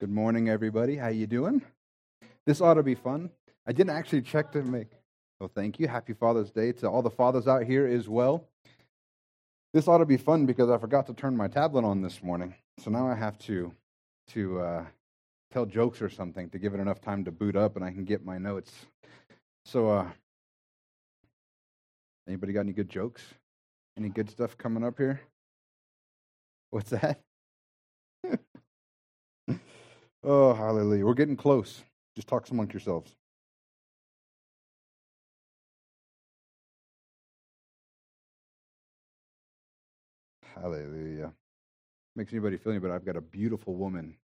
Good morning, everybody. How you doing? This ought to be fun. I didn't actually check to make. Well, thank you. Happy Father's Day to all the fathers out here as well. This ought to be fun because I forgot to turn my tablet on this morning, so now I have to to uh, tell jokes or something to give it enough time to boot up, and I can get my notes. So, uh, anybody got any good jokes? Any good stuff coming up here? What's that? Oh, hallelujah. We're getting close. Just talk amongst yourselves. Hallelujah. Makes anybody feel any better? I've got a beautiful woman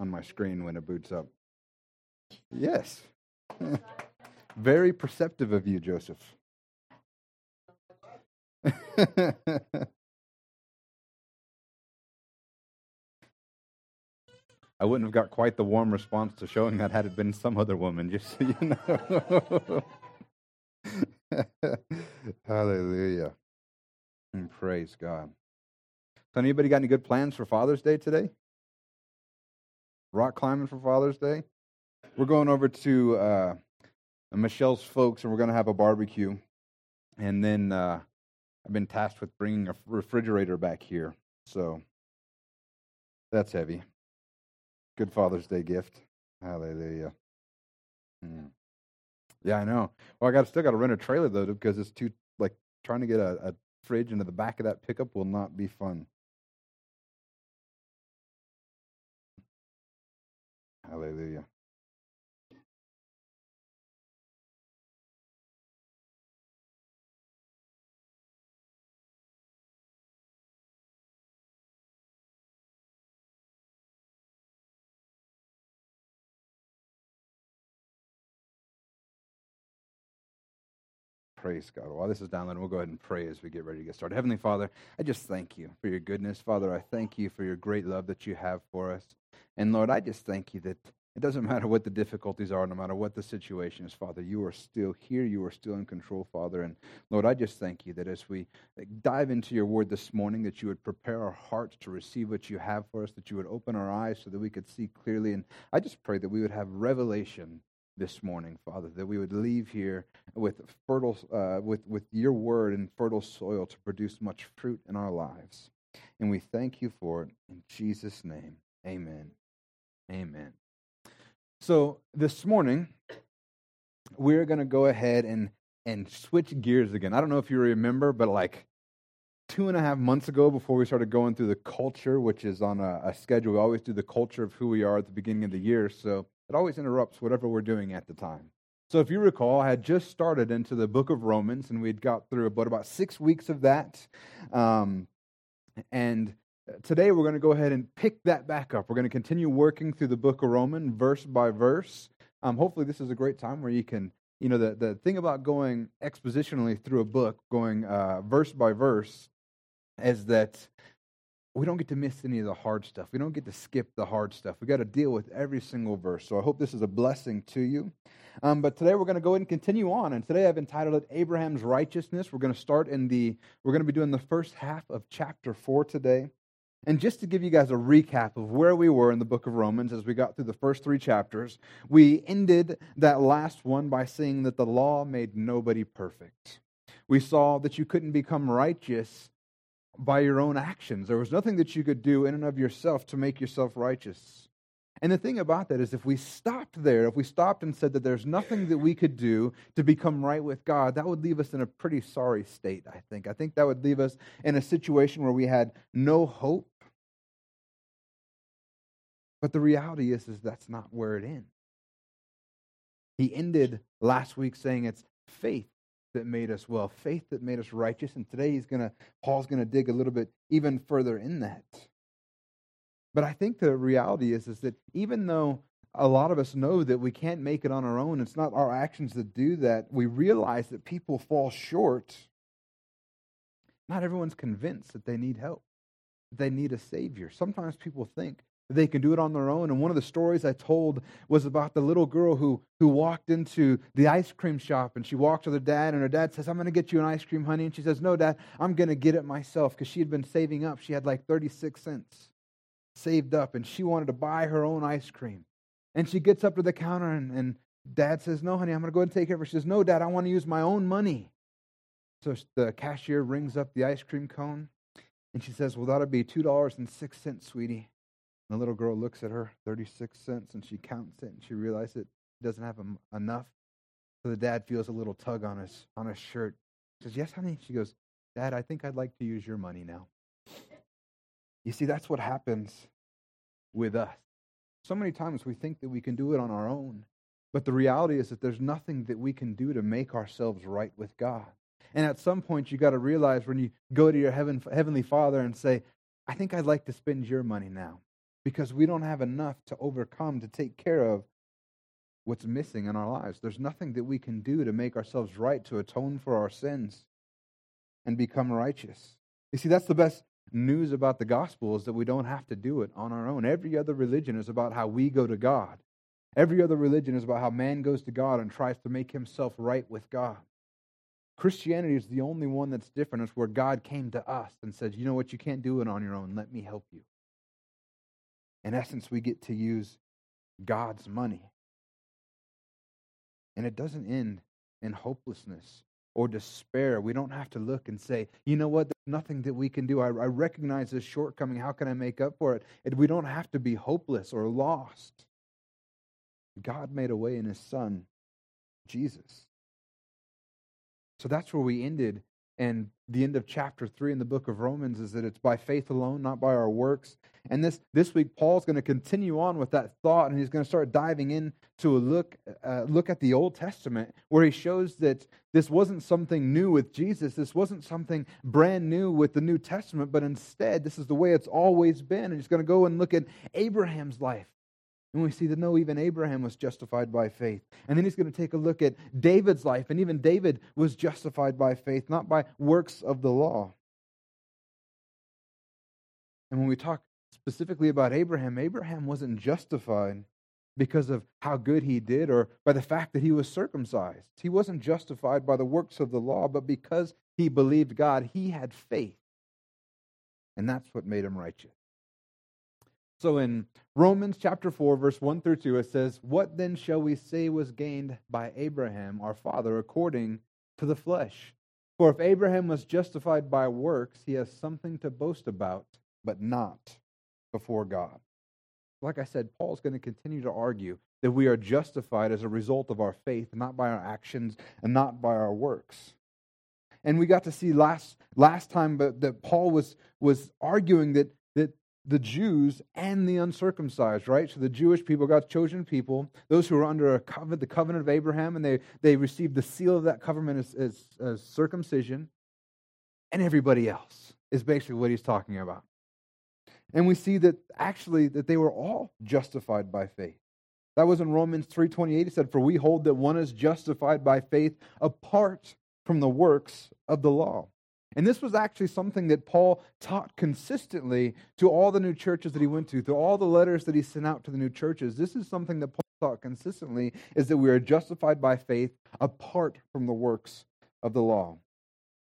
on my screen when it boots up. Yes. Very perceptive of you, Joseph. I wouldn't have got quite the warm response to showing that had it been some other woman, just so you know. Hallelujah. And praise God. So anybody got any good plans for Father's Day today? Rock climbing for Father's Day? We're going over to uh, Michelle's folks and we're going to have a barbecue. And then uh, I've been tasked with bringing a refrigerator back here. So that's heavy. Good Father's Day gift. Hallelujah. Hmm. Yeah, I know. Well, I got still got to rent a trailer though because it's too like trying to get a, a fridge into the back of that pickup will not be fun. Hallelujah. Praise God. While this is downloading, we'll go ahead and pray as we get ready to get started. Heavenly Father, I just thank you for your goodness. Father, I thank you for your great love that you have for us. And Lord, I just thank you that it doesn't matter what the difficulties are, no matter what the situation is, Father, you are still here. You are still in control, Father. And Lord, I just thank you that as we dive into your word this morning, that you would prepare our hearts to receive what you have for us, that you would open our eyes so that we could see clearly. And I just pray that we would have revelation this morning, Father, that we would leave here with fertile, uh, with, with your word and fertile soil to produce much fruit in our lives. And we thank you for it in Jesus' name. Amen. Amen. So this morning, we're going to go ahead and, and switch gears again. I don't know if you remember, but like two and a half months ago, before we started going through the culture, which is on a, a schedule, we always do the culture of who we are at the beginning of the year. So it always interrupts whatever we're doing at the time. So if you recall, I had just started into the book of Romans, and we'd got through about, about six weeks of that. Um, and today we're going to go ahead and pick that back up. We're going to continue working through the book of Romans verse by verse. Um, hopefully, this is a great time where you can, you know, the, the thing about going expositionally through a book, going uh, verse by verse, is that we don't get to miss any of the hard stuff. We don't get to skip the hard stuff. We got to deal with every single verse. So I hope this is a blessing to you. Um, but today we're going to go ahead and continue on. And today I've entitled it Abraham's Righteousness. We're going to start in the, we're going to be doing the first half of chapter four today. And just to give you guys a recap of where we were in the book of Romans as we got through the first three chapters, we ended that last one by saying that the law made nobody perfect. We saw that you couldn't become righteous by your own actions. There was nothing that you could do in and of yourself to make yourself righteous. And the thing about that is, if we stopped there, if we stopped and said that there's nothing that we could do to become right with God, that would leave us in a pretty sorry state, I think. I think that would leave us in a situation where we had no hope. But the reality is, is that's not where it ends. He ended last week saying it's faith that made us well, faith that made us righteous. And today he's gonna Paul's gonna dig a little bit even further in that. But I think the reality is, is that even though a lot of us know that we can't make it on our own, it's not our actions that do that, we realize that people fall short. Not everyone's convinced that they need help, they need a Savior. Sometimes people think they can do it on their own. And one of the stories I told was about the little girl who, who walked into the ice cream shop and she walked with her dad, and her dad says, I'm going to get you an ice cream, honey. And she says, No, dad, I'm going to get it myself because she had been saving up. She had like 36 cents. saved up and she wanted to buy her own ice cream. And she gets up to the counter and, and dad says, No, honey, I'm going to go and take of her. She says, No, dad, I want to use my own money. So the cashier rings up the ice cream cone and she says, Well, that'll be $2.06, sweetie. And the little girl looks at her, 36 cents, and she counts it and she realizes it doesn't have enough. So the dad feels a little tug on his, on his shirt. He says, Yes, honey. She goes, Dad, I think I'd like to use your money now. You see, that's what happens with us. So many times we think that we can do it on our own. But the reality is that there's nothing that we can do to make ourselves right with God. And at some point, you got to realize when you go to your heaven, heavenly Father and say, I think I'd like to spend your money now because we don't have enough to overcome, to take care of what's missing in our lives. There's nothing that we can do to make ourselves right, to atone for our sins and become righteous. You see, that's the best news about the gospel is that we don't have to do it on our own. Every other religion is about how we go to God. Every other religion is about how man goes to God and tries to make himself right with God. Christianity is the only one that's different. It's where God came to us and said, You know what? You can't do it on your own. Let me help you. In essence, we get to use God's money. And it doesn't end in hopelessness or despair. We don't have to look and say, you know what, there's nothing that we can do. I, I recognize this shortcoming. How can I make up for it? And we don't have to be hopeless or lost. God made a way in his son, Jesus. So that's where we ended. And the end of chapter three in the book of Romans is that it's by faith alone, not by our works. And this, this week, Paul's going to continue on with that thought, and he's going to start diving in to a look, uh, look at the Old Testament, where he shows that this wasn't something new with Jesus. This wasn't something brand new with the New Testament, but instead, this is the way it's always been. And he's going to go and look at Abraham's life and we see that no, even Abraham was justified by faith. And then he's going to take a look at David's life. And even David was justified by faith, not by works of the law. And when we talk specifically about Abraham, Abraham wasn't justified because of how good he did or by the fact that he was circumcised. He wasn't justified by the works of the law, but because he believed God, he had faith. And that's what made him righteous. So in Romans chapter 4, verse 1 through 2, it says, What then shall we say was gained by Abraham, our father, according to the flesh? For if Abraham was justified by works, he has something to boast about, but not before God. Like I said, Paul's going to continue to argue that we are justified as a result of our faith, not by our actions and not by our works. And we got to see last last time that Paul was was arguing that that the Jews and the uncircumcised, right? So the Jewish people, God's chosen people, those who are under a covenant, the covenant of Abraham, and they, they received the seal of that covenant as, as, as circumcision, and everybody else is basically what he's talking about. And we see that actually that they were all justified by faith. That was in Romans 3:28. He said, "For we hold that one is justified by faith apart from the works of the law." And this was actually something that Paul taught consistently to all the new churches that he went to, through all the letters that he sent out to the new churches. This is something that Paul taught consistently is that we are justified by faith apart from the works of the law.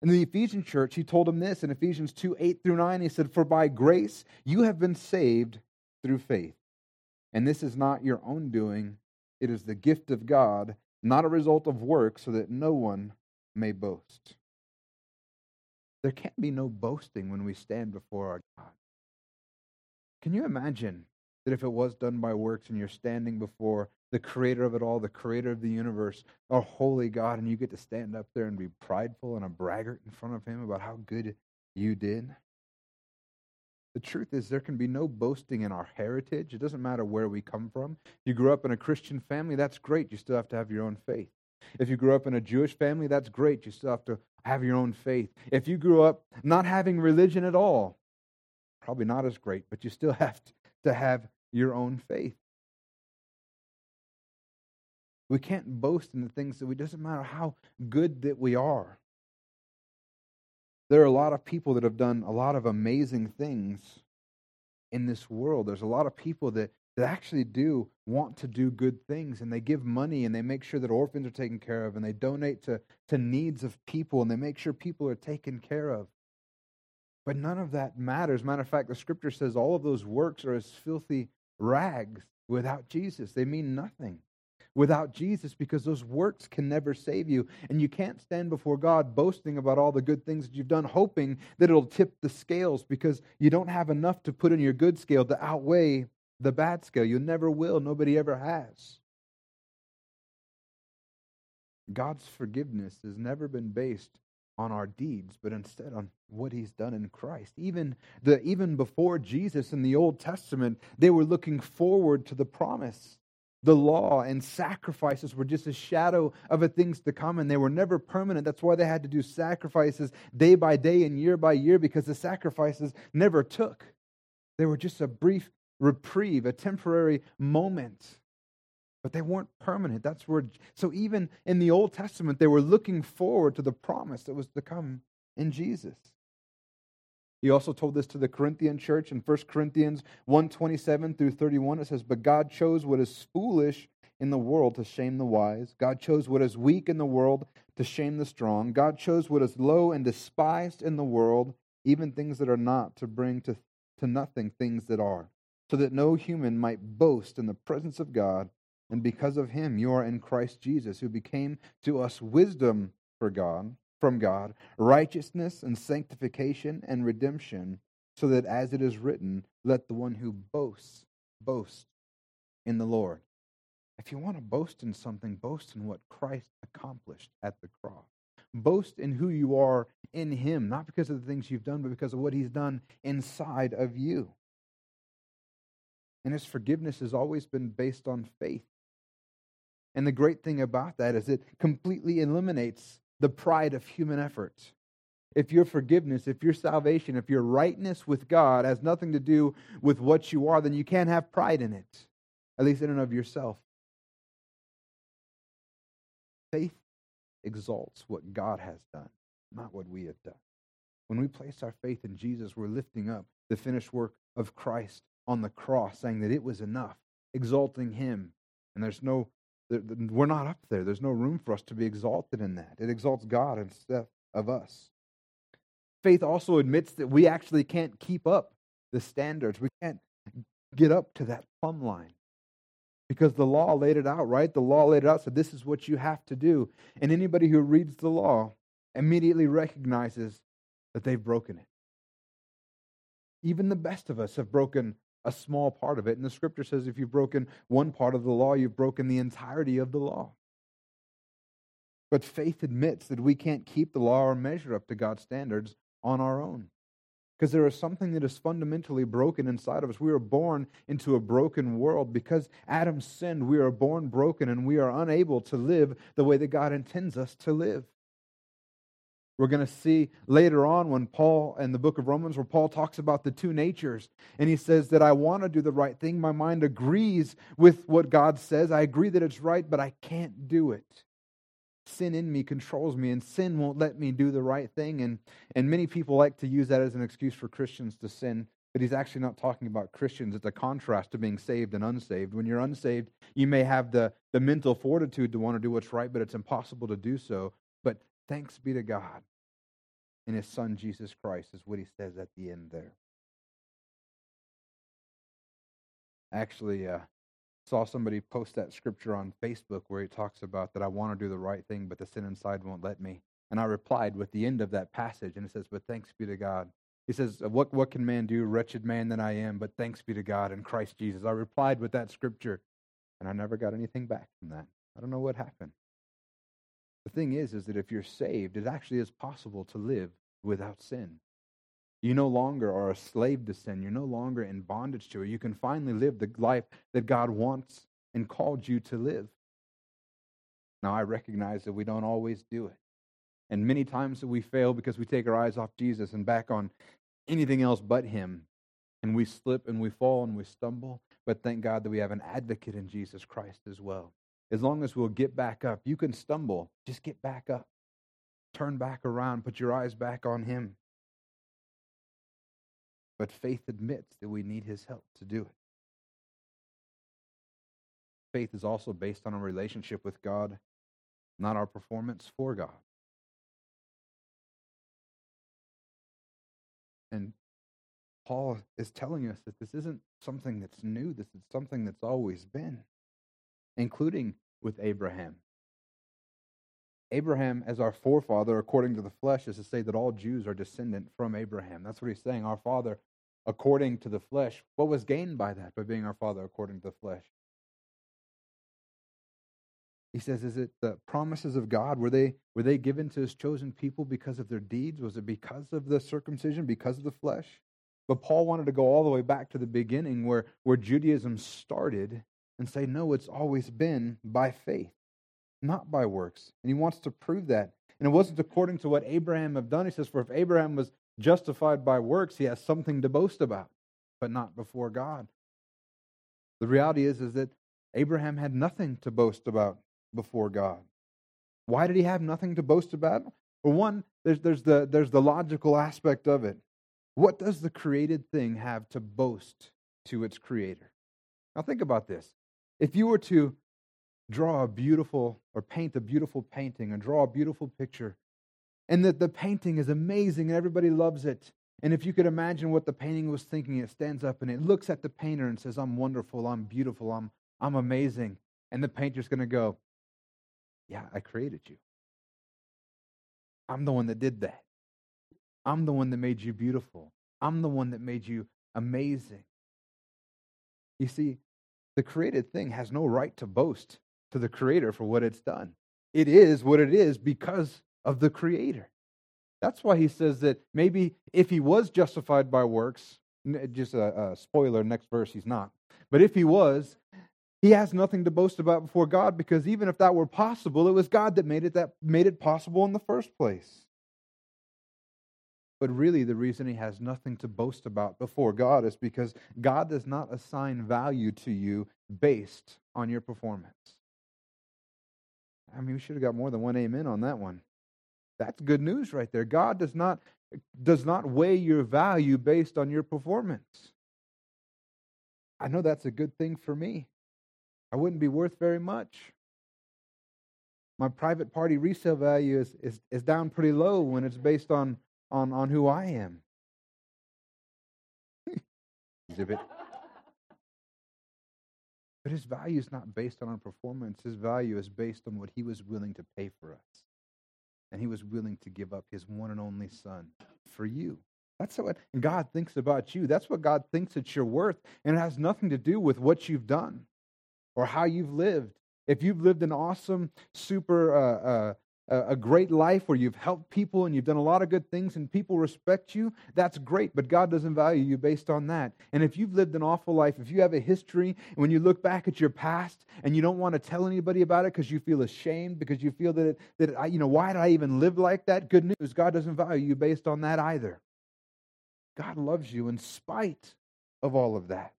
In the Ephesian church, he told them this in Ephesians 2 8 through 9. He said, For by grace you have been saved through faith. And this is not your own doing, it is the gift of God, not a result of works, so that no one may boast. There can be no boasting when we stand before our God. Can you imagine that if it was done by works and you're standing before the creator of it all, the creator of the universe, our holy God, and you get to stand up there and be prideful and a braggart in front of him about how good you did? The truth is, there can be no boasting in our heritage. It doesn't matter where we come from. You grew up in a Christian family, that's great. You still have to have your own faith. If you grew up in a Jewish family, that's great. You still have to have your own faith. If you grew up not having religion at all, probably not as great, but you still have to have your own faith. We can't boast in the things that we doesn't matter how good that we are. There are a lot of people that have done a lot of amazing things in this world. There's a lot of people that that actually do want to do good things and they give money and they make sure that orphans are taken care of and they donate to, to needs of people and they make sure people are taken care of. But none of that matters. Matter of fact, the scripture says all of those works are as filthy rags without Jesus. They mean nothing without Jesus because those works can never save you. And you can't stand before God boasting about all the good things that you've done, hoping that it'll tip the scales because you don't have enough to put in your good scale to outweigh the bad scale. You never will. Nobody ever has. God's forgiveness has never been based on our deeds, but instead on what he's done in Christ. Even the even before Jesus in the Old Testament, they were looking forward to the promise. The law and sacrifices were just a shadow of the things to come, and they were never permanent. That's why they had to do sacrifices day by day and year by year, because the sacrifices never took. They were just a brief reprieve, a temporary moment but they weren't permanent. That's where, so even in the Old Testament, they were looking forward to the promise that was to come in Jesus. He also told this to the Corinthian church in 1 Corinthians 127 through 31. It says, But God chose what is foolish in the world to shame the wise. God chose what is weak in the world to shame the strong. God chose what is low and despised in the world, even things that are not, to bring to, to nothing things that are, so that no human might boast in the presence of God. And because of him, you are in Christ Jesus, who became to us wisdom for God, from God, righteousness and sanctification and redemption, so that as it is written, let the one who boasts boast in the Lord. If you want to boast in something, boast in what Christ accomplished at the cross. Boast in who you are in Him, not because of the things you've done, but because of what He's done inside of you. And His forgiveness has always been based on faith. And the great thing about that is it completely eliminates the pride of human effort. If your forgiveness, if your salvation, if your rightness with God has nothing to do with what you are, then you can't have pride in it, at least in and of yourself. Faith exalts what God has done, not what we have done. When we place our faith in Jesus, we're lifting up the finished work of Christ on the cross, saying that it was enough, exalting Him. And there's no we're not up there. There's no room for us to be exalted in that. It exalts God instead of us. Faith also admits that we actually can't keep up the standards. We can't get up to that plumb line because the law laid it out, right? The law laid it out, said this is what you have to do. And anybody who reads the law immediately recognizes that they've broken it. Even the best of us have broken a small part of it. And the scripture says if you've broken one part of the law, you've broken the entirety of the law. But faith admits that we can't keep the law or measure up to God's standards on our own. Because there is something that is fundamentally broken inside of us. We are born into a broken world. Because Adam sinned, we are born broken and we are unable to live the way that God intends us to live. We're going to see later on when Paul, in the book of Romans, where Paul talks about the two natures, and he says that I want to do the right thing. My mind agrees with what God says. I agree that it's right, but I can't do it. Sin in me controls me, and sin won't let me do the right thing. And, and many people like to use that as an excuse for Christians to sin, but he's actually not talking about Christians. It's a contrast to being saved and unsaved. When you're unsaved, you may have the, the mental fortitude to want to do what's right, but it's impossible to do so. But thanks be to God in his son Jesus Christ, is what he says at the end there. Actually, uh, saw somebody post that scripture on Facebook where he talks about that I want to do the right thing, but the sin inside won't let me. And I replied with the end of that passage, and it says, But thanks be to God. He says, What, what can man do, wretched man that I am, but thanks be to God in Christ Jesus. I replied with that scripture, and I never got anything back from that. I don't know what happened. The thing is, is that if you're saved, it actually is possible to live without sin. You no longer are a slave to sin. You're no longer in bondage to it. You can finally live the life that God wants and called you to live. Now, I recognize that we don't always do it. And many times that we fail because we take our eyes off Jesus and back on anything else but Him. And we slip and we fall and we stumble. But thank God that we have an advocate in Jesus Christ as well. As long as we'll get back up, you can stumble, just get back up. Turn back around, put your eyes back on Him. But faith admits that we need His help to do it. Faith is also based on a relationship with God, not our performance for God. And Paul is telling us that this isn't something that's new, this is something that's always been, including with Abraham. Abraham, as our forefather, according to the flesh, is to say that all Jews are descendant from Abraham. That's what he's saying. Our father, according to the flesh. What was gained by that, by being our father according to the flesh? He says, is it the promises of God? Were they, were they given to his chosen people because of their deeds? Was it because of the circumcision, because of the flesh? But Paul wanted to go all the way back to the beginning where, where Judaism started and say, no, it's always been by faith, not by works. And he wants to prove that. And it wasn't according to what Abraham had done. He says, for if Abraham was justified by works, he has something to boast about, but not before God. The reality is, is that Abraham had nothing to boast about before God. Why did he have nothing to boast about? For one, there's, there's, the, there's the logical aspect of it. What does the created thing have to boast to its creator? Now, think about this. If you were to draw a beautiful or paint a beautiful painting and draw a beautiful picture, and that the painting is amazing and everybody loves it, and if you could imagine what the painting was thinking, it stands up and it looks at the painter and says, I'm wonderful, I'm beautiful, I'm, I'm amazing. And the painter's going to go, yeah, I created you. I'm the one that did that. I'm the one that made you beautiful. I'm the one that made you amazing. You see, the created thing has no right to boast to the Creator for what it's done. It is what it is because of the Creator. That's why he says that maybe if he was justified by works, just a, a spoiler, next verse, he's not. But if he was, he has nothing to boast about before God because even if that were possible, it was God that made it that made it possible in the first place. But really the reason he has nothing to boast about before God is because God does not assign value to you based on your performance. I mean, we should have got more than one amen on that one. That's good news right there. God does not does not weigh your value based on your performance. I know that's a good thing for me. I wouldn't be worth very much. My private party resale value is, is, is down pretty low when it's based on, on, on who I am. Exhibit. But his value is not based on our performance. His value is based on what he was willing to pay for us. And he was willing to give up his one and only son for you. That's what God thinks about you. That's what God thinks it's your worth. And it has nothing to do with what you've done or how you've lived. If you've lived an awesome, super, uh, uh, a great life where you've helped people and you've done a lot of good things and people respect you, that's great, but God doesn't value you based on that. And if you've lived an awful life, if you have a history, and when you look back at your past and you don't want to tell anybody about it because you feel ashamed, because you feel that, it, that I, you know, why did I even live like that? Good news, God doesn't value you based on that either. God loves you in spite of all of that.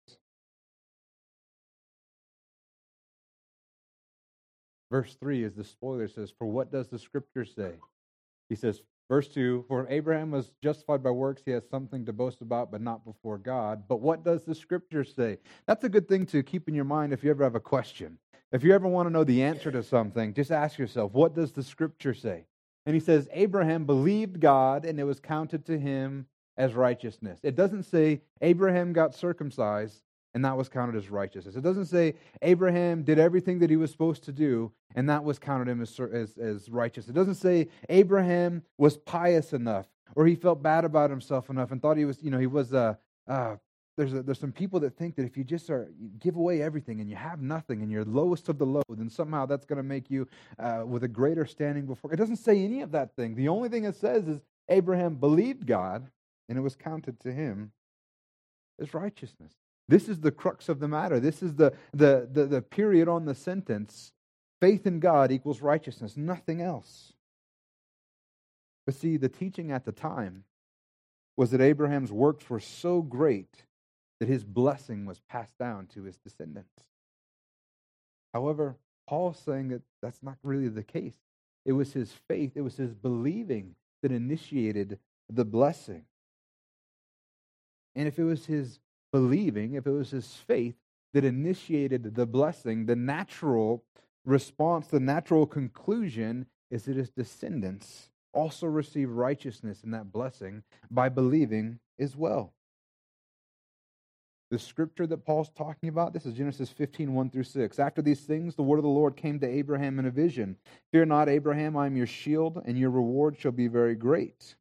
Verse 3 is the spoiler says, For what does the scripture say? He says, Verse 2 For Abraham was justified by works, he has something to boast about, but not before God. But what does the scripture say? That's a good thing to keep in your mind if you ever have a question. If you ever want to know the answer to something, just ask yourself, What does the scripture say? And he says, Abraham believed God, and it was counted to him as righteousness. It doesn't say Abraham got circumcised and that was counted as righteousness. It doesn't say Abraham did everything that he was supposed to do, and that was counted him as, as, as righteous. It doesn't say Abraham was pious enough, or he felt bad about himself enough and thought he was, you know, he was. Uh, uh, there's, a, there's some people that think that if you just are you give away everything and you have nothing and you're lowest of the low, then somehow that's going to make you uh, with a greater standing before. It doesn't say any of that thing. The only thing it says is Abraham believed God, and it was counted to him as righteousness. This is the crux of the matter. This is the, the, the, the period on the sentence. Faith in God equals righteousness, nothing else. But see, the teaching at the time was that Abraham's works were so great that his blessing was passed down to his descendants. However, Paul's saying that that's not really the case. It was his faith, it was his believing that initiated the blessing. And if it was his believing, if it was his faith that initiated the blessing, the natural response, the natural conclusion is that his descendants also receive righteousness in that blessing by believing as well. The scripture that Paul's talking about, this is Genesis 15, 1 through 6. After these things, the word of the Lord came to Abraham in a vision Fear not, Abraham, I am your shield, and your reward shall be very great.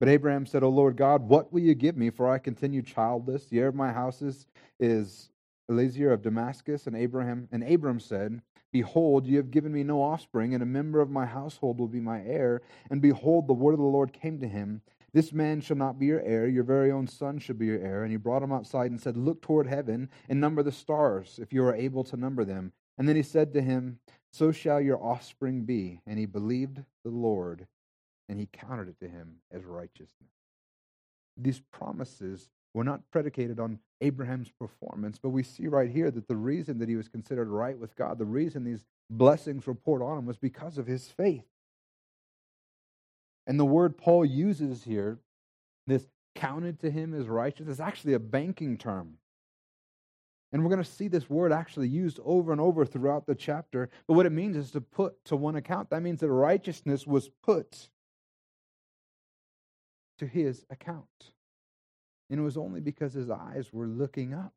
But Abraham said, O Lord God, what will you give me? For I continue childless. The heir of my houses is Eliezer of Damascus. And Abraham and Abram said, Behold, you have given me no offspring, and a member of my household will be my heir. And behold, the word of the Lord came to him. This man shall not be your heir, your very own son shall be your heir. And he brought him outside and said, Look toward heaven and number the stars, if you are able to number them. And then he said to him, So shall your offspring be. And he believed the Lord, and he counted it to him as righteousness. These promises were not predicated on Abraham's performance, but we see right here that the reason that he was considered right with God, the reason these blessings were poured on him was because of his faith. And the word Paul uses here, this counted to him as righteous, is actually a banking term. And we're going to see this word actually used over and over throughout the chapter. But what it means is to put to one account. That means that righteousness was put to his account. And it was only because his eyes were looking up.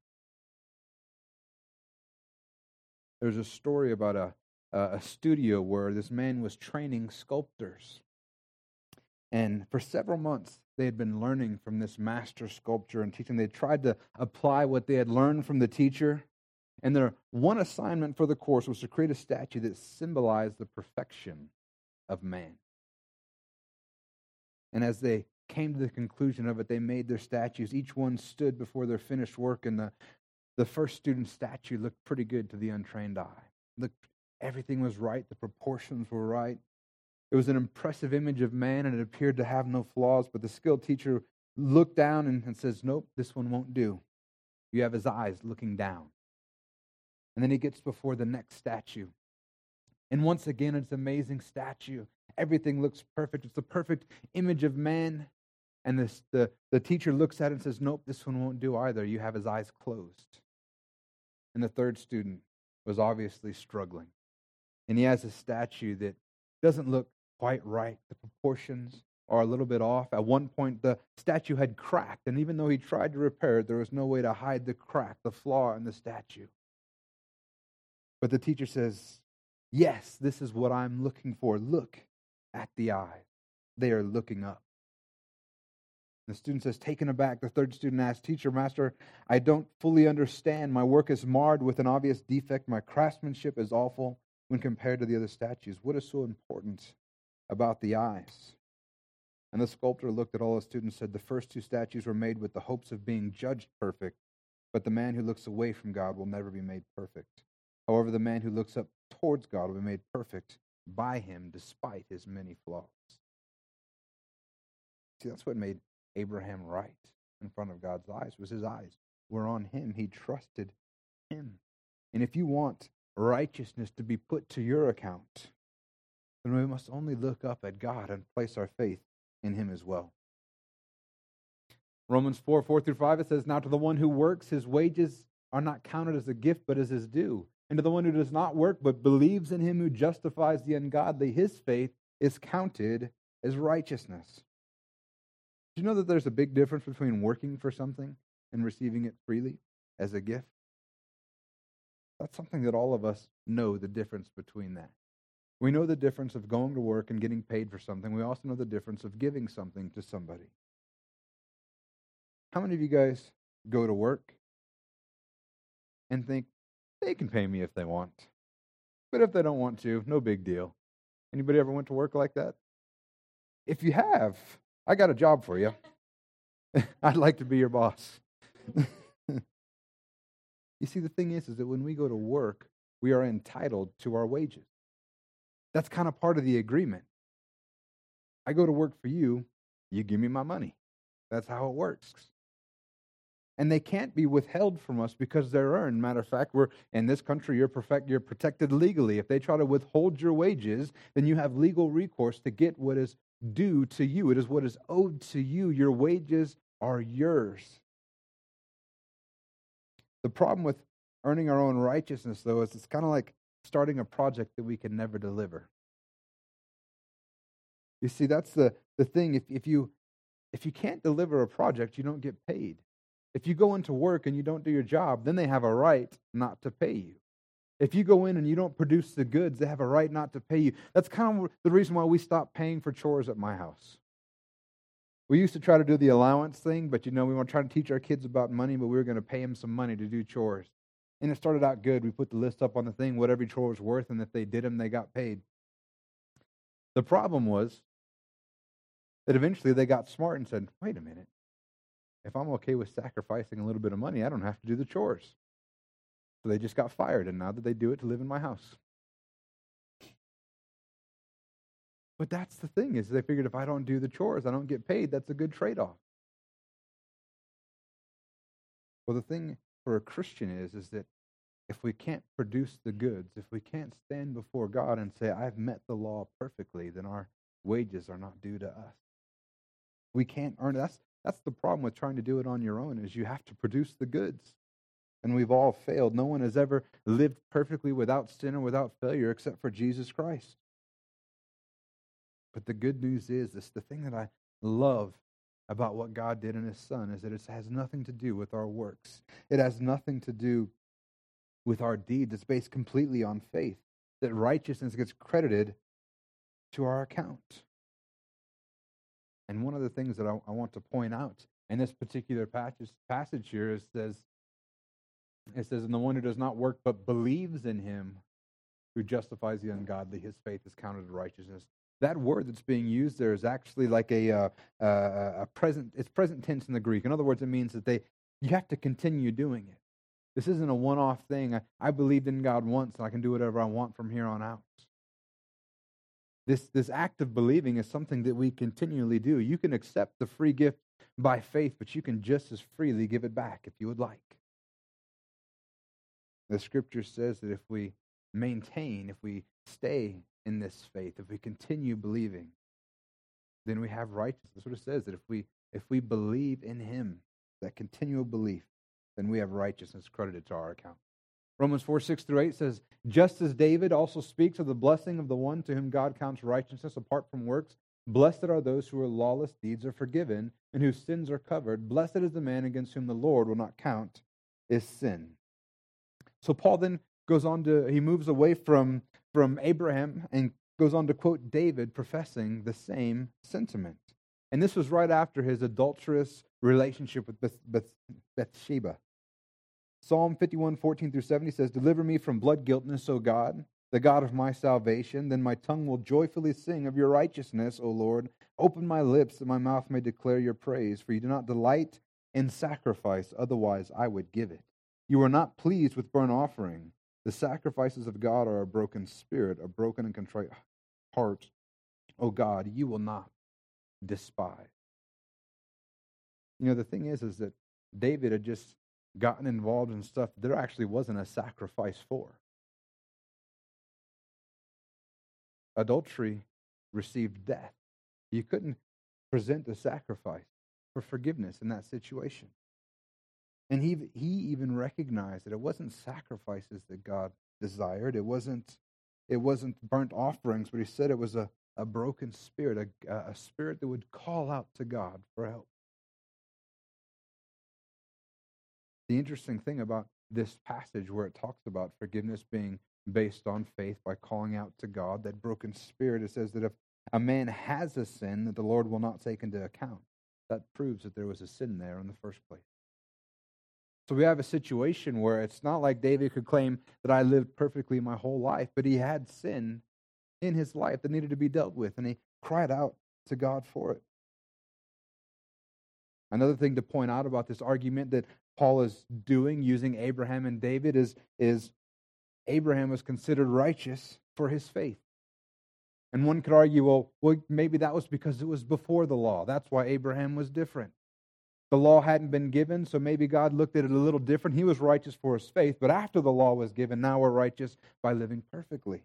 There's a story about a, a studio where this man was training sculptors. And for several months, they had been learning from this master sculptor and teaching. They tried to apply what they had learned from the teacher. And their one assignment for the course was to create a statue that symbolized the perfection of man. And as they came to the conclusion of it, they made their statues. Each one stood before their finished work, and the, the first student's statue looked pretty good to the untrained eye. Looked, everything was right, the proportions were right. It was an impressive image of man, and it appeared to have no flaws. But the skilled teacher looked down and, and says, Nope, this one won't do. You have his eyes looking down. And then he gets before the next statue. And once again, it's an amazing statue. Everything looks perfect. It's the perfect image of man. And this, the, the teacher looks at it and says, Nope, this one won't do either. You have his eyes closed. And the third student was obviously struggling. And he has a statue that doesn't look quite right. The proportions are a little bit off. At one point, the statue had cracked, and even though he tried to repair it, there was no way to hide the crack, the flaw in the statue. But the teacher says, Yes, this is what I'm looking for. Look at the eyes. They are looking up. The student says, taken aback, the third student asks, Teacher, Master, I don't fully understand. My work is marred with an obvious defect. My craftsmanship is awful when compared to the other statues. What is so important about the eyes. And the sculptor looked at all his students and said, The first two statues were made with the hopes of being judged perfect, but the man who looks away from God will never be made perfect. However, the man who looks up towards God will be made perfect by him despite his many flaws. See, that's what made Abraham right in front of God's eyes was his eyes were on him. He trusted him. And if you want righteousness to be put to your account, then we must only look up at God and place our faith in Him as well. Romans 4 4 through 5, it says, Now to the one who works, his wages are not counted as a gift, but as his due. And to the one who does not work, but believes in him who justifies the ungodly, his faith is counted as righteousness. Do you know that there's a big difference between working for something and receiving it freely as a gift? That's something that all of us know the difference between that. We know the difference of going to work and getting paid for something. We also know the difference of giving something to somebody. How many of you guys go to work and think they can pay me if they want? But if they don't want to, no big deal. Anybody ever went to work like that? If you have, I got a job for you. I'd like to be your boss. you see, the thing is, is that when we go to work, we are entitled to our wages. That's kind of part of the agreement. I go to work for you, you give me my money. That's how it works. And they can't be withheld from us because they're earned. Matter of fact, we're in this country, you're perfect, you're protected legally. If they try to withhold your wages, then you have legal recourse to get what is due to you. It is what is owed to you. Your wages are yours. The problem with earning our own righteousness, though, is it's kind of like starting a project that we can never deliver. You see, that's the, the thing. If, if, you, if you can't deliver a project, you don't get paid. If you go into work and you don't do your job, then they have a right not to pay you. If you go in and you don't produce the goods, they have a right not to pay you. That's kind of the reason why we stopped paying for chores at my house. We used to try to do the allowance thing, but you know, we want to try to teach our kids about money, but we were going to pay them some money to do chores. And it started out good. We put the list up on the thing, what every chore was worth, and if they did them, they got paid. The problem was that eventually they got smart and said, wait a minute. If I'm okay with sacrificing a little bit of money, I don't have to do the chores. So they just got fired, and now that they do it to live in my house. But that's the thing is they figured if I don't do the chores, I don't get paid. That's a good trade-off. Well, the thing for a Christian is is that if we can't produce the goods, if we can't stand before God and say I've met the law perfectly, then our wages are not due to us. We can't earn. That's that's the problem with trying to do it on your own is you have to produce the goods. And we've all failed. No one has ever lived perfectly without sin or without failure except for Jesus Christ. But the good news is this the thing that I love about what God did in his son is that it has nothing to do with our works. It has nothing to do with our deeds. It's based completely on faith. That righteousness gets credited to our account. And one of the things that I, I want to point out in this particular passage, passage here is says, it says, and the one who does not work but believes in him who justifies the ungodly, his faith is counted as righteousness. That word that's being used there is actually like a, uh, uh, a present. It's present tense in the Greek. In other words, it means that they you have to continue doing it. This isn't a one-off thing. I, I believed in God once, and I can do whatever I want from here on out. This this act of believing is something that we continually do. You can accept the free gift by faith, but you can just as freely give it back if you would like. The scripture says that if we maintain, if we stay in this faith, if we continue believing, then we have righteousness. That's what it says that if we if we believe in him, that continual belief, then we have righteousness credited to our account. Romans 4 6 through 8 says, Just as David also speaks of the blessing of the one to whom God counts righteousness apart from works, blessed are those whose lawless deeds are forgiven and whose sins are covered. Blessed is the man against whom the Lord will not count his sin. So Paul then goes on to, he moves away from, from Abraham and goes on to quote David professing the same sentiment. And this was right after his adulterous relationship with Beth, Beth, Bathsheba. Psalm 51, 14 through 70 says, Deliver me from blood guiltness, O God, the God of my salvation. Then my tongue will joyfully sing of your righteousness, O Lord. Open my lips that my mouth may declare your praise, for you do not delight in sacrifice, otherwise I would give it. You are not pleased with burnt offering. The sacrifices of God are a broken spirit, a broken and contrite heart. O God, you will not despise. You know, the thing is, is that David had just gotten involved in stuff there actually wasn't a sacrifice for. Adultery received death. You couldn't present a sacrifice for forgiveness in that situation. And he, he even recognized that it wasn't sacrifices that God desired. It wasn't, it wasn't burnt offerings, but he said it was a, a broken spirit, a, a spirit that would call out to God for help. The interesting thing about this passage where it talks about forgiveness being based on faith by calling out to God, that broken spirit, it says that if a man has a sin that the Lord will not take into account, that proves that there was a sin there in the first place. So we have a situation where it's not like David could claim that I lived perfectly my whole life, but he had sin in his life that needed to be dealt with, and he cried out to God for it. Another thing to point out about this argument that Paul is doing using Abraham and David is, is Abraham was considered righteous for his faith. And one could argue, well, well, maybe that was because it was before the law. That's why Abraham was different. The law hadn't been given, so maybe God looked at it a little different. He was righteous for his faith, but after the law was given, now we're righteous by living perfectly.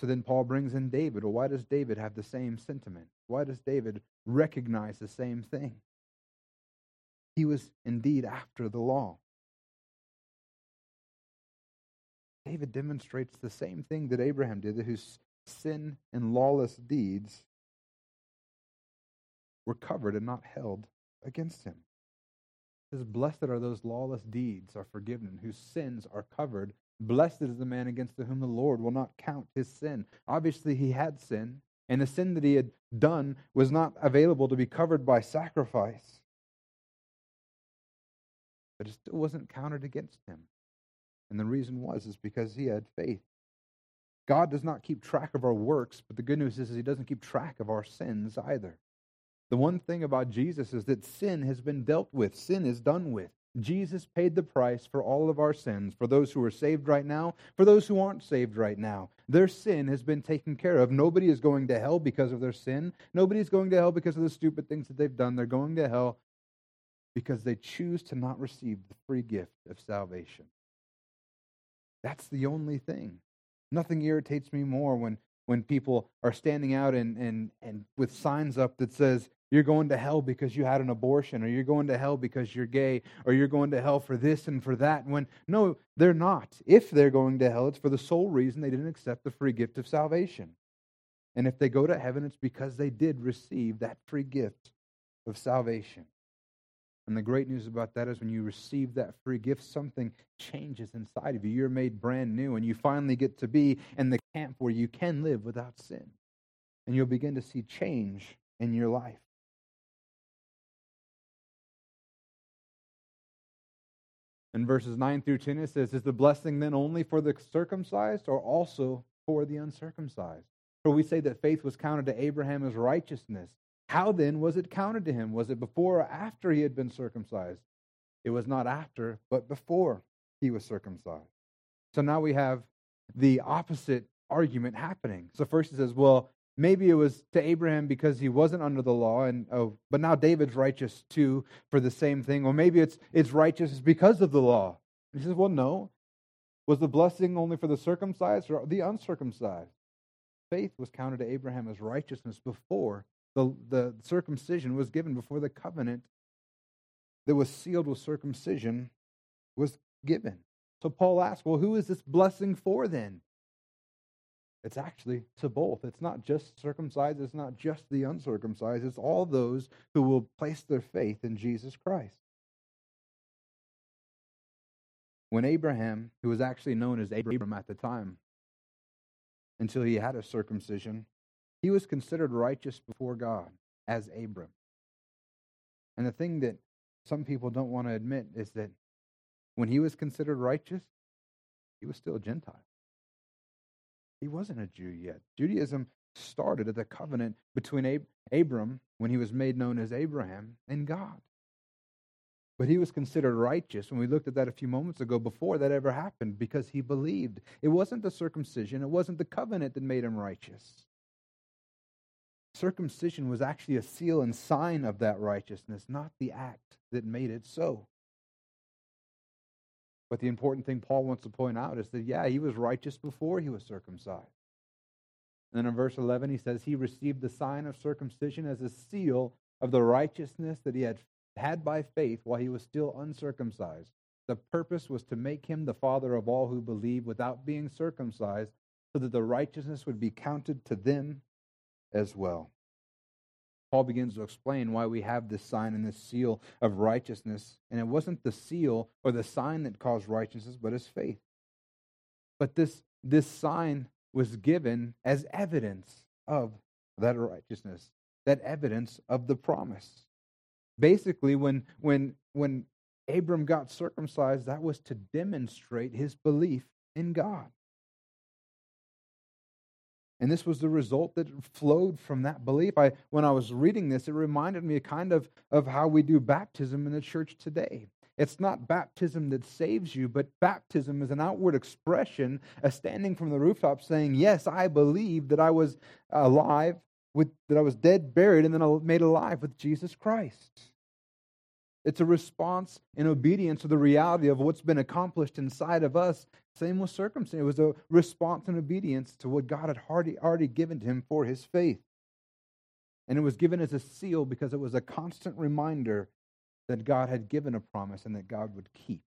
So then Paul brings in David. Well, why does David have the same sentiment? Why does David recognize the same thing? He was indeed after the law. David demonstrates the same thing that Abraham did, his, sin and lawless deeds were covered and not held against him. Says, Blessed are those lawless deeds are forgiven, whose sins are covered. Blessed is the man against whom the Lord will not count his sin. Obviously, he had sin, and the sin that he had done was not available to be covered by sacrifice. But it still wasn't counted against him. And the reason was is because he had faith. God does not keep track of our works, but the good news is, is he doesn't keep track of our sins either. The one thing about Jesus is that sin has been dealt with, sin is done with. Jesus paid the price for all of our sins, for those who are saved right now, for those who aren't saved right now. Their sin has been taken care of. Nobody is going to hell because of their sin. Nobody is going to hell because of the stupid things that they've done. They're going to hell because they choose to not receive the free gift of salvation. That's the only thing. Nothing irritates me more when, when people are standing out and, and, and with signs up that says, you're going to hell because you had an abortion, or you're going to hell because you're gay, or you're going to hell for this and for that. When no, they're not. If they're going to hell, it's for the sole reason they didn't accept the free gift of salvation. And if they go to heaven, it's because they did receive that free gift of salvation. And the great news about that is when you receive that free gift, something changes inside of you. You're made brand new, and you finally get to be in the camp where you can live without sin. And you'll begin to see change in your life. In verses 9 through 10, it says, Is the blessing then only for the circumcised or also for the uncircumcised? For we say that faith was counted to Abraham as righteousness. How then was it counted to him? Was it before or after he had been circumcised? It was not after, but before he was circumcised. So now we have the opposite argument happening. So first he says, well, Maybe it was to Abraham because he wasn't under the law, and oh, but now David's righteous too for the same thing. Or maybe it's it's righteous because of the law. He says, well, no. Was the blessing only for the circumcised or the uncircumcised? Faith was counted to Abraham as righteousness before the, the circumcision was given, before the covenant that was sealed with circumcision was given. So Paul asks, well, who is this blessing for then? It's actually to both. It's not just circumcised, it's not just the uncircumcised, it's all those who will place their faith in Jesus Christ. When Abraham, who was actually known as Abram at the time, until he had a circumcision, he was considered righteous before God as Abram. And the thing that some people don't want to admit is that when he was considered righteous, he was still a Gentile. He wasn't a Jew yet. Judaism started at the covenant between Ab- Abram, when he was made known as Abraham, and God. But he was considered righteous when we looked at that a few moments ago before that ever happened because he believed. It wasn't the circumcision, it wasn't the covenant that made him righteous. Circumcision was actually a seal and sign of that righteousness, not the act that made it so. But the important thing Paul wants to point out is that, yeah, he was righteous before he was circumcised. And then in verse 11, he says, He received the sign of circumcision as a seal of the righteousness that he had had by faith while he was still uncircumcised. The purpose was to make him the father of all who believe without being circumcised, so that the righteousness would be counted to them as well. Paul begins to explain why we have this sign and this seal of righteousness. And it wasn't the seal or the sign that caused righteousness, but his faith. But this, this sign was given as evidence of that righteousness, that evidence of the promise. Basically, when, when, when Abram got circumcised, that was to demonstrate his belief in God. And this was the result that flowed from that belief. I, when I was reading this, it reminded me kind of of how we do baptism in the church today. It's not baptism that saves you, but baptism is an outward expression, a standing from the rooftop saying, Yes, I believe that I was alive, with, that I was dead, buried, and then made alive with Jesus Christ. It's a response in obedience to the reality of what's been accomplished inside of us. Same with circumcision. It was a response in obedience to what God had already, already given to him for his faith. And it was given as a seal because it was a constant reminder that God had given a promise and that God would keep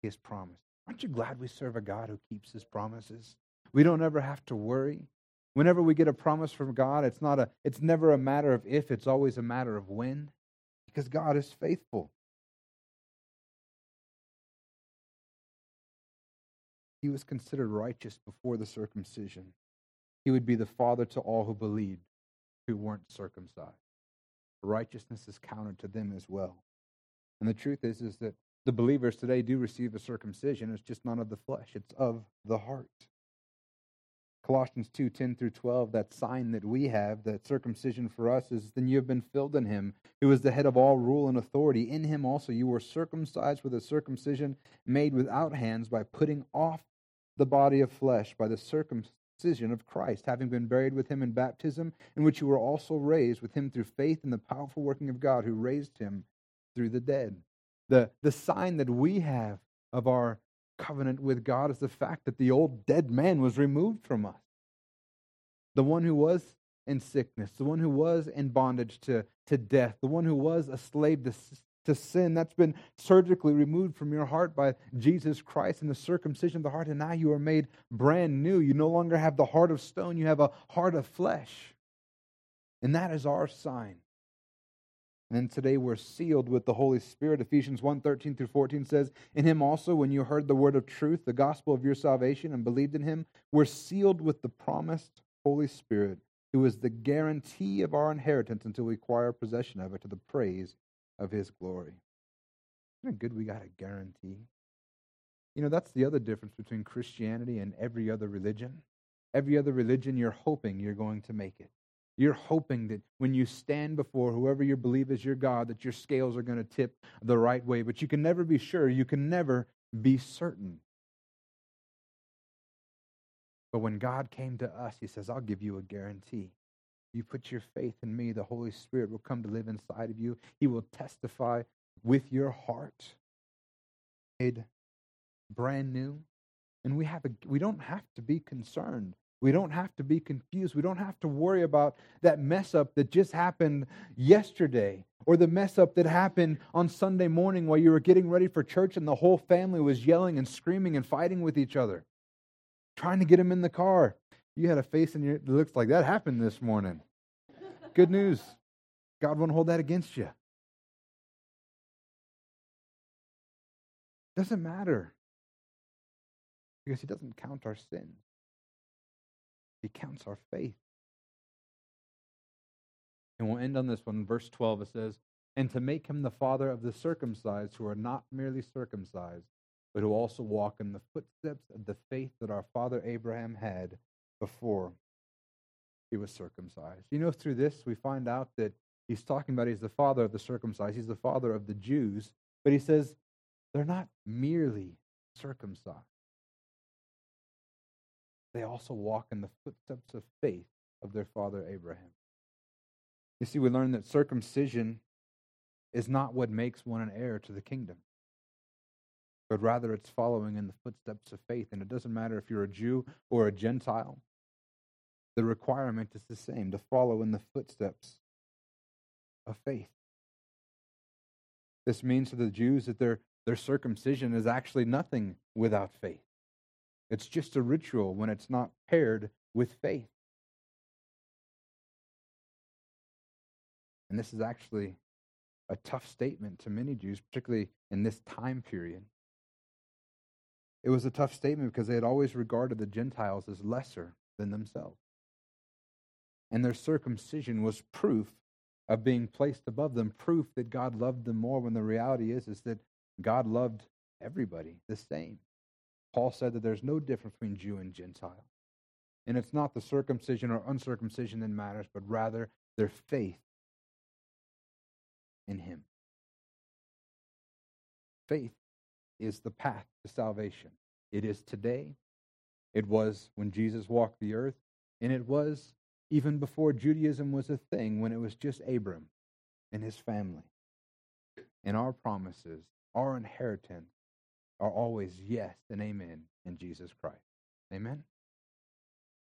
his promise. Aren't you glad we serve a God who keeps his promises? We don't ever have to worry. Whenever we get a promise from God, it's not a it's never a matter of if, it's always a matter of when because God is faithful. He was considered righteous before the circumcision. He would be the father to all who believed who weren't circumcised. Righteousness is counted to them as well. And the truth is is that the believers today do receive a circumcision. It's just not of the flesh, it's of the heart. Colossians 2 10 through 12, that sign that we have, that circumcision for us is then you have been filled in him, who is the head of all rule and authority. In him also you were circumcised with a circumcision made without hands by putting off the body of flesh by the circumcision of Christ, having been buried with him in baptism, in which you were also raised with him through faith in the powerful working of God who raised him through the dead. The, the sign that we have of our covenant with God is the fact that the old dead man was removed from us. The one who was in sickness, the one who was in bondage to, to death, the one who was a slave to, to sin, that's been surgically removed from your heart by Jesus Christ and the circumcision of the heart, and now you are made brand new. You no longer have the heart of stone, you have a heart of flesh. And that is our sign. And today we're sealed with the Holy Spirit. Ephesians 1 13 through 14 says, In him also, when you heard the word of truth, the gospel of your salvation, and believed in him, we're sealed with the promised Holy Spirit, who is the guarantee of our inheritance until we acquire possession of it to the praise of his glory. Isn't it good we got a guarantee? You know, that's the other difference between Christianity and every other religion. Every other religion, you're hoping you're going to make it. You're hoping that when you stand before whoever you believe is your God, that your scales are going to tip the right way. But you can never be sure. You can never be certain. But when God came to us, He says, I'll give you a guarantee. You put your faith in me, the Holy Spirit will come to live inside of you. He will testify with your heart. Made brand new. And we have a, we don't have to be concerned we don't have to be confused. We don't have to worry about that mess up that just happened yesterday or the mess up that happened on Sunday morning while you were getting ready for church and the whole family was yelling and screaming and fighting with each other, trying to get them in the car. You had a face in your that looks like that happened this morning. Good news. God won't hold that against you. Doesn't matter because He doesn't count our sins. He counts our faith. And we'll end on this one. Verse 12, it says, And to make him the father of the circumcised who are not merely circumcised, but who also walk in the footsteps of the faith that our father Abraham had before he was circumcised. You know, through this, we find out that he's talking about he's the father of the circumcised, he's the father of the Jews, but he says they're not merely circumcised they also walk in the footsteps of faith of their father Abraham. You see, we learn that circumcision is not what makes one an heir to the kingdom, but rather it's following in the footsteps of faith. And it doesn't matter if you're a Jew or a Gentile, the requirement is the same to follow in the footsteps of faith. This means to the Jews that their, their circumcision is actually nothing without faith. It's just a ritual when it's not paired with faith. And this is actually a tough statement to many Jews, particularly in this time period. It was a tough statement because they had always regarded the Gentiles as lesser than themselves. And their circumcision was proof of being placed above them, proof that God loved them more when the reality is, is that God loved everybody the same. Paul said that there's no difference between Jew and Gentile. And it's not the circumcision or uncircumcision that matters, but rather their faith in Him. Faith is the path to salvation. It is today. It was when Jesus walked the earth. And it was even before Judaism was a thing, when it was just Abram and his family. And our promises, our inheritance, are always yes and amen in Jesus Christ. Amen.